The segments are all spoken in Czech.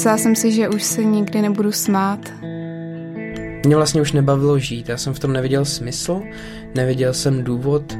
Myslela jsem si, že už se nikdy nebudu smát. Mě vlastně už nebavilo žít, já jsem v tom neviděl smysl, neviděl jsem důvod.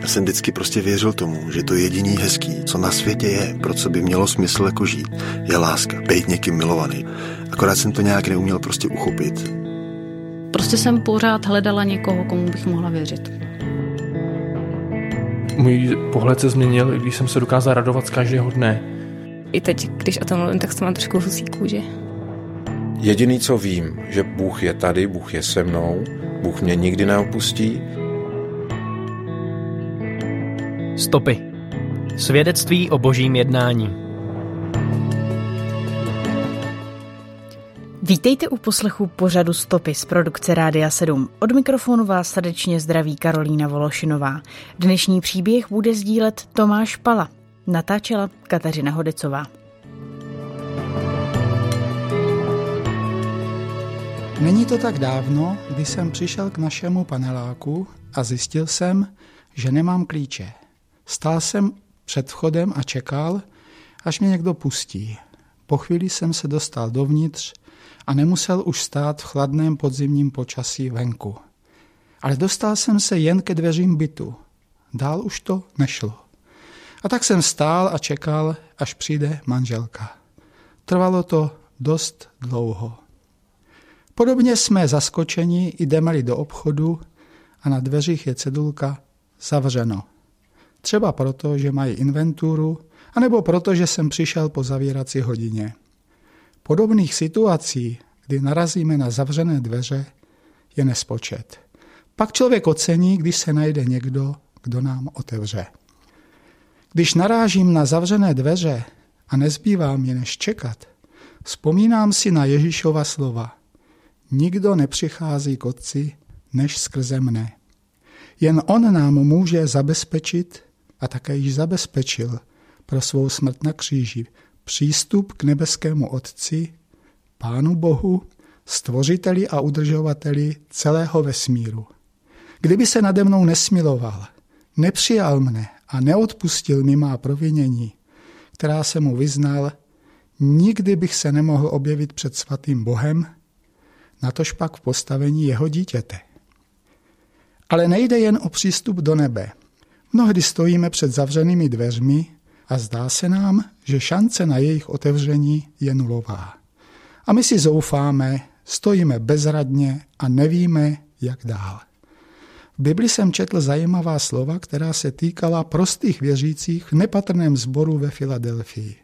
Já jsem vždycky prostě věřil tomu, že to jediný hezký, co na světě je, pro co by mělo smysl jako žít, je láska, být někým milovaný. Akorát jsem to nějak neuměl prostě uchopit. Prostě jsem pořád hledala někoho, komu bych mohla věřit. Můj pohled se změnil, když jsem se dokázal radovat z každého dne. I teď, když o tom mluvím, tak se mám trošku husí kůži. Jediný, co vím, že Bůh je tady, Bůh je se mnou, Bůh mě nikdy neopustí. Stopy. Svědectví o božím jednání. Vítejte u poslechu pořadu Stopy z produkce Rádia 7. Od mikrofonu vás srdečně zdraví Karolína Vološinová. Dnešní příběh bude sdílet Tomáš Pala. Natáčela Kateřina Hodecová. Není to tak dávno, kdy jsem přišel k našemu paneláku a zjistil jsem, že nemám klíče. Stál jsem před vchodem a čekal, až mě někdo pustí. Po chvíli jsem se dostal dovnitř a nemusel už stát v chladném podzimním počasí venku. Ale dostal jsem se jen ke dveřím bytu. Dál už to nešlo. A tak jsem stál a čekal, až přijde manželka. Trvalo to dost dlouho. Podobně jsme zaskočeni, jdeme do obchodu a na dveřích je cedulka zavřeno. Třeba proto, že mají inventuru, anebo proto, že jsem přišel po zavírací hodině. Podobných situací, kdy narazíme na zavřené dveře, je nespočet. Pak člověk ocení, když se najde někdo, kdo nám otevře. Když narážím na zavřené dveře a nezbývá mi než čekat, vzpomínám si na Ježíšova slova. Nikdo nepřichází k otci, než skrze mne. Jen on nám může zabezpečit a také již zabezpečil pro svou smrt na kříži přístup k nebeskému Otci, Pánu Bohu, stvořiteli a udržovateli celého vesmíru. Kdyby se nade mnou nesmiloval, nepřijal mne a neodpustil mi má provinění, která se mu vyznal, nikdy bych se nemohl objevit před svatým Bohem, natož pak v postavení jeho dítěte. Ale nejde jen o přístup do nebe. Mnohdy stojíme před zavřenými dveřmi a zdá se nám, že šance na jejich otevření je nulová. A my si zoufáme, stojíme bezradně a nevíme, jak dál. V Bibli jsem četl zajímavá slova, která se týkala prostých věřících v nepatrném sboru ve Filadelfii.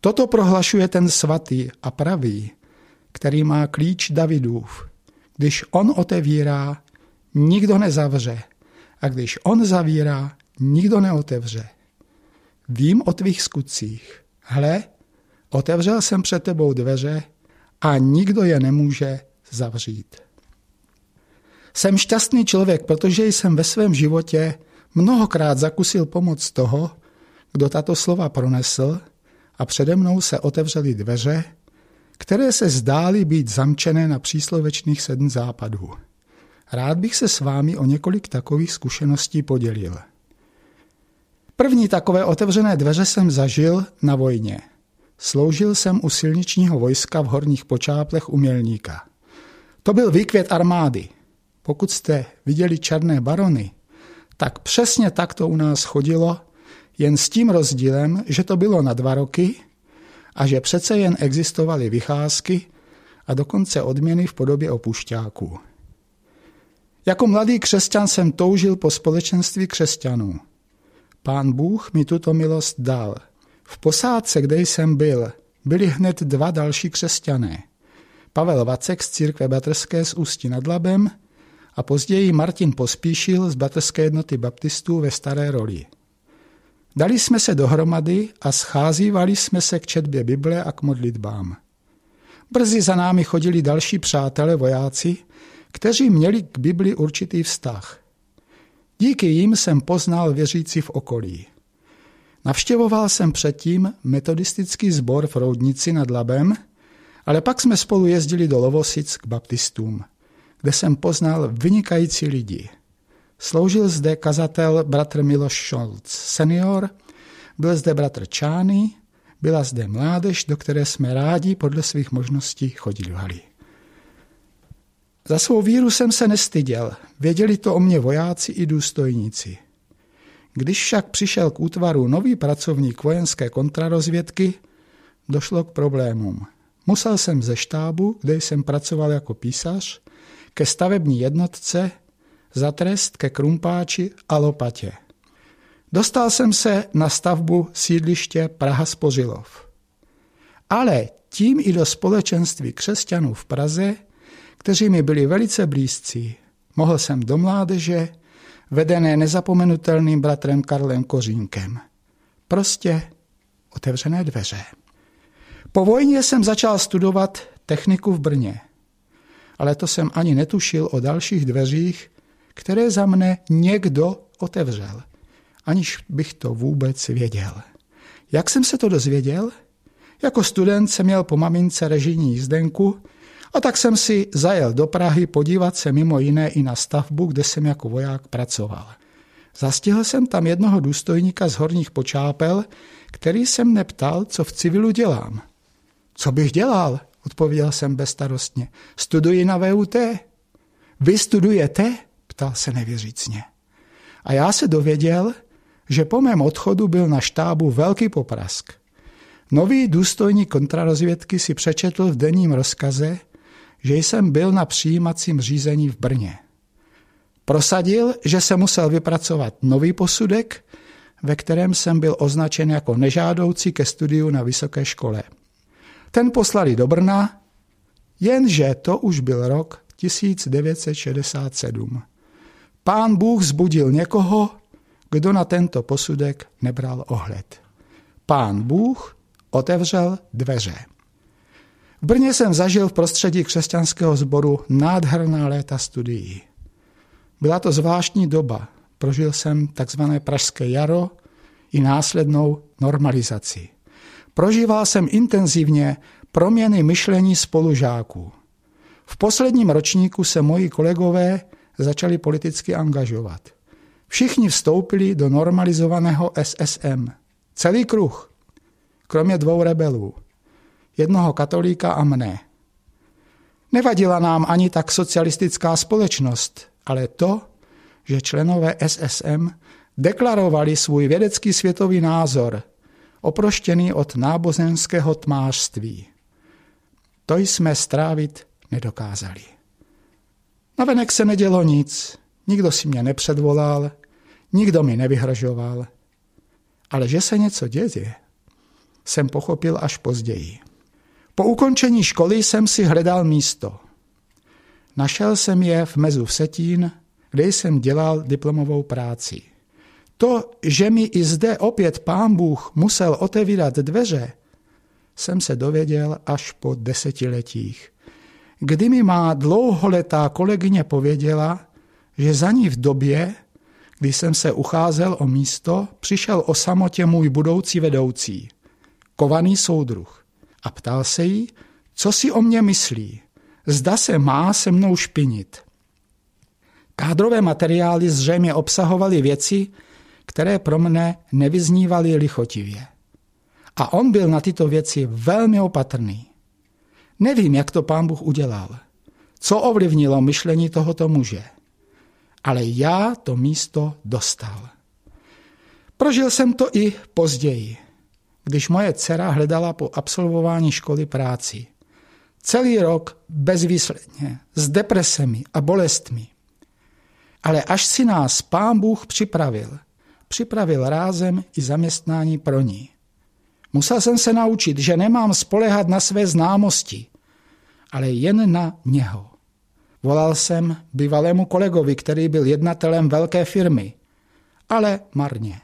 Toto prohlašuje ten svatý a pravý, který má klíč Davidův. Když on otevírá, nikdo nezavře. A když on zavírá, nikdo neotevře. Vím o tvých skutcích. Hle, otevřel jsem před tebou dveře a nikdo je nemůže zavřít. Jsem šťastný člověk, protože jsem ve svém životě mnohokrát zakusil pomoc toho, kdo tato slova pronesl a přede mnou se otevřely dveře, které se zdály být zamčené na příslovečných sedm západů. Rád bych se s vámi o několik takových zkušeností podělil. První takové otevřené dveře jsem zažil na vojně. Sloužil jsem u silničního vojska v horních počáplech umělníka. To byl výkvět armády. Pokud jste viděli černé barony, tak přesně tak to u nás chodilo, jen s tím rozdílem, že to bylo na dva roky a že přece jen existovaly vycházky a dokonce odměny v podobě opušťáků. Jako mladý křesťan jsem toužil po společenství křesťanů. Pán Bůh mi tuto milost dal. V posádce, kde jsem byl, byli hned dva další křesťané. Pavel Vacek z církve Batrské z Ústí nad Labem a později Martin Pospíšil z Batrské jednoty baptistů ve Staré roli. Dali jsme se dohromady a scházívali jsme se k četbě Bible a k modlitbám. Brzy za námi chodili další přátelé vojáci, kteří měli k Bibli určitý vztah – Díky jim jsem poznal věřící v okolí. Navštěvoval jsem předtím metodistický sbor v Roudnici nad Labem, ale pak jsme spolu jezdili do Lovosic k baptistům, kde jsem poznal vynikající lidi. Sloužil zde kazatel bratr Miloš Scholz senior, byl zde bratr Čány, Byla zde mládež, do které jsme rádi podle svých možností chodili. Za svou víru jsem se nestyděl. Věděli to o mě vojáci i důstojníci. Když však přišel k útvaru nový pracovník vojenské kontrarozvědky, došlo k problémům. Musel jsem ze štábu, kde jsem pracoval jako písař, ke stavební jednotce za trest ke krumpáči a lopatě. Dostal jsem se na stavbu sídliště Praha Spořilov. Ale tím i do společenství křesťanů v Praze, kteří mi byli velice blízcí. Mohl jsem do mládeže, vedené nezapomenutelným bratrem Karlem Kořínkem. Prostě otevřené dveře. Po vojně jsem začal studovat techniku v Brně, ale to jsem ani netušil o dalších dveřích, které za mne někdo otevřel, aniž bych to vůbec věděl. Jak jsem se to dozvěděl? Jako student jsem měl po mamince režijní jízdenku a tak jsem si zajel do Prahy podívat se mimo jiné i na stavbu, kde jsem jako voják pracoval. Zastihl jsem tam jednoho důstojníka z horních počápel, který jsem neptal, co v civilu dělám. Co bych dělal? Odpověděl jsem bezstarostně. Studuji na VUT. Vy studujete? Ptal se nevěřícně. A já se dověděl, že po mém odchodu byl na štábu velký poprask. Nový důstojník kontrarozvědky si přečetl v denním rozkaze, že jsem byl na přijímacím řízení v Brně. Prosadil, že se musel vypracovat nový posudek, ve kterém jsem byl označen jako nežádoucí ke studiu na vysoké škole. Ten poslali do Brna, jenže to už byl rok 1967. Pán Bůh zbudil někoho, kdo na tento posudek nebral ohled. Pán Bůh otevřel dveře. V Brně jsem zažil v prostředí křesťanského sboru nádherná léta studií. Byla to zvláštní doba. Prožil jsem takzvané pražské jaro i následnou normalizaci. Prožíval jsem intenzivně proměny myšlení spolužáků. V posledním ročníku se moji kolegové začali politicky angažovat. Všichni vstoupili do normalizovaného SSM. Celý kruh, kromě dvou rebelů jednoho katolíka a mne. Nevadila nám ani tak socialistická společnost, ale to, že členové SSM deklarovali svůj vědecký světový názor, oproštěný od náboženského tmářství. To jsme strávit nedokázali. Navenek se nedělo nic, nikdo si mě nepředvolal, nikdo mi nevyhrožoval, ale že se něco děje, jsem pochopil až později. Po ukončení školy jsem si hledal místo. Našel jsem je v Mezu v Setín, kde jsem dělal diplomovou práci. To, že mi i zde opět pán Bůh musel otevírat dveře, jsem se dověděl až po desetiletích, kdy mi má dlouholetá kolegyně pověděla, že za ní v době, kdy jsem se ucházel o místo, přišel o samotě můj budoucí vedoucí, kovaný soudruh a ptal se jí, co si o mě myslí, zda se má se mnou špinit. Kádrové materiály zřejmě obsahovaly věci, které pro mne nevyznívaly lichotivě. A on byl na tyto věci velmi opatrný. Nevím, jak to pán Bůh udělal, co ovlivnilo myšlení tohoto muže, ale já to místo dostal. Prožil jsem to i později když moje dcera hledala po absolvování školy práci. Celý rok bezvýsledně, s depresemi a bolestmi. Ale až si nás pán Bůh připravil, připravil rázem i zaměstnání pro ní. Musel jsem se naučit, že nemám spolehat na své známosti, ale jen na něho. Volal jsem bývalému kolegovi, který byl jednatelem velké firmy, ale marně.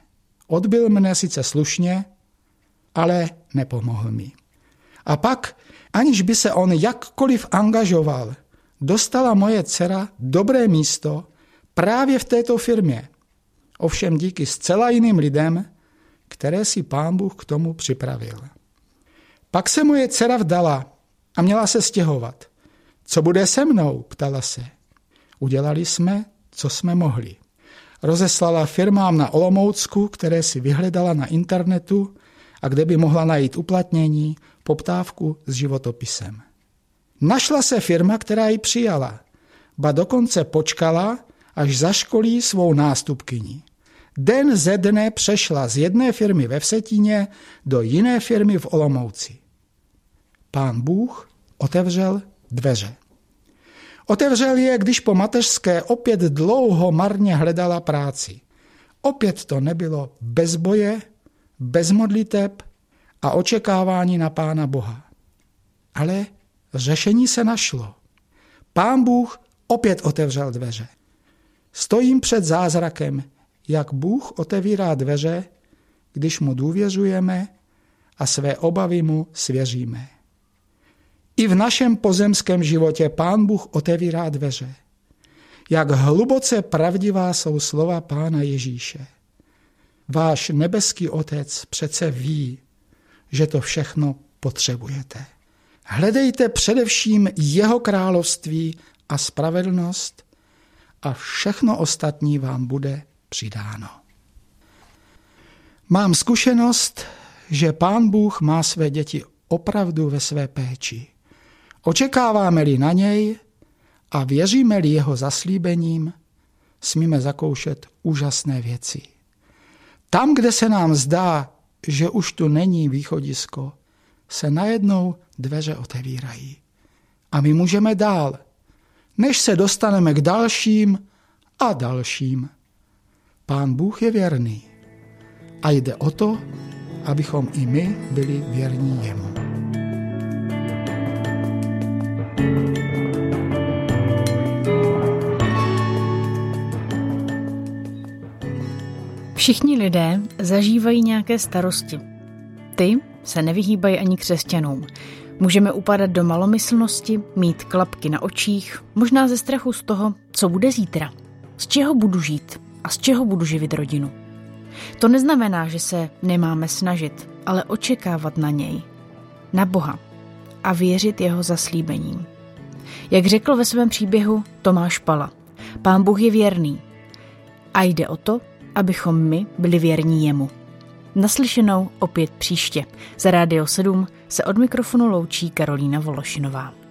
Odbil mne sice slušně, ale nepomohl mi. A pak, aniž by se on jakkoliv angažoval, dostala moje dcera dobré místo právě v této firmě. Ovšem díky zcela jiným lidem, které si pán Bůh k tomu připravil. Pak se moje dcera vdala a měla se stěhovat. Co bude se mnou? ptala se. Udělali jsme, co jsme mohli. Rozeslala firmám na Olomoucku, které si vyhledala na internetu, a kde by mohla najít uplatnění, poptávku s životopisem. Našla se firma, která ji přijala, ba dokonce počkala, až zaškolí svou nástupkyni. Den ze dne přešla z jedné firmy ve Vsetíně do jiné firmy v Olomouci. Pán Bůh otevřel dveře. Otevřel je, když po mateřské opět dlouho marně hledala práci. Opět to nebylo bez boje, bez modliteb a očekávání na Pána Boha. Ale řešení se našlo. Pán Bůh opět otevřel dveře. Stojím před zázrakem, jak Bůh otevírá dveře, když mu důvěřujeme a své obavy mu svěříme. I v našem pozemském životě Pán Bůh otevírá dveře. Jak hluboce pravdivá jsou slova Pána Ježíše. Váš nebeský Otec přece ví, že to všechno potřebujete. Hledejte především jeho království a spravedlnost a všechno ostatní vám bude přidáno. Mám zkušenost, že Pán Bůh má své děti opravdu ve své péči. Očekáváme-li na něj a věříme-li jeho zaslíbením, smíme zakoušet úžasné věci. Tam, kde se nám zdá, že už tu není východisko, se najednou dveře otevírají. A my můžeme dál, než se dostaneme k dalším a dalším. Pán Bůh je věrný a jde o to, abychom i my byli věrní jemu. Všichni lidé zažívají nějaké starosti. Ty se nevyhýbají ani křesťanům. Můžeme upadat do malomyslnosti, mít klapky na očích, možná ze strachu z toho, co bude zítra. Z čeho budu žít a z čeho budu živit rodinu. To neznamená, že se nemáme snažit, ale očekávat na něj, na Boha a věřit jeho zaslíbením. Jak řekl ve svém příběhu Tomáš Pala, pán Bůh je věrný a jde o to, abychom my byli věrní jemu. Naslyšenou opět příště. Za Rádio 7 se od mikrofonu loučí Karolína Vološinová.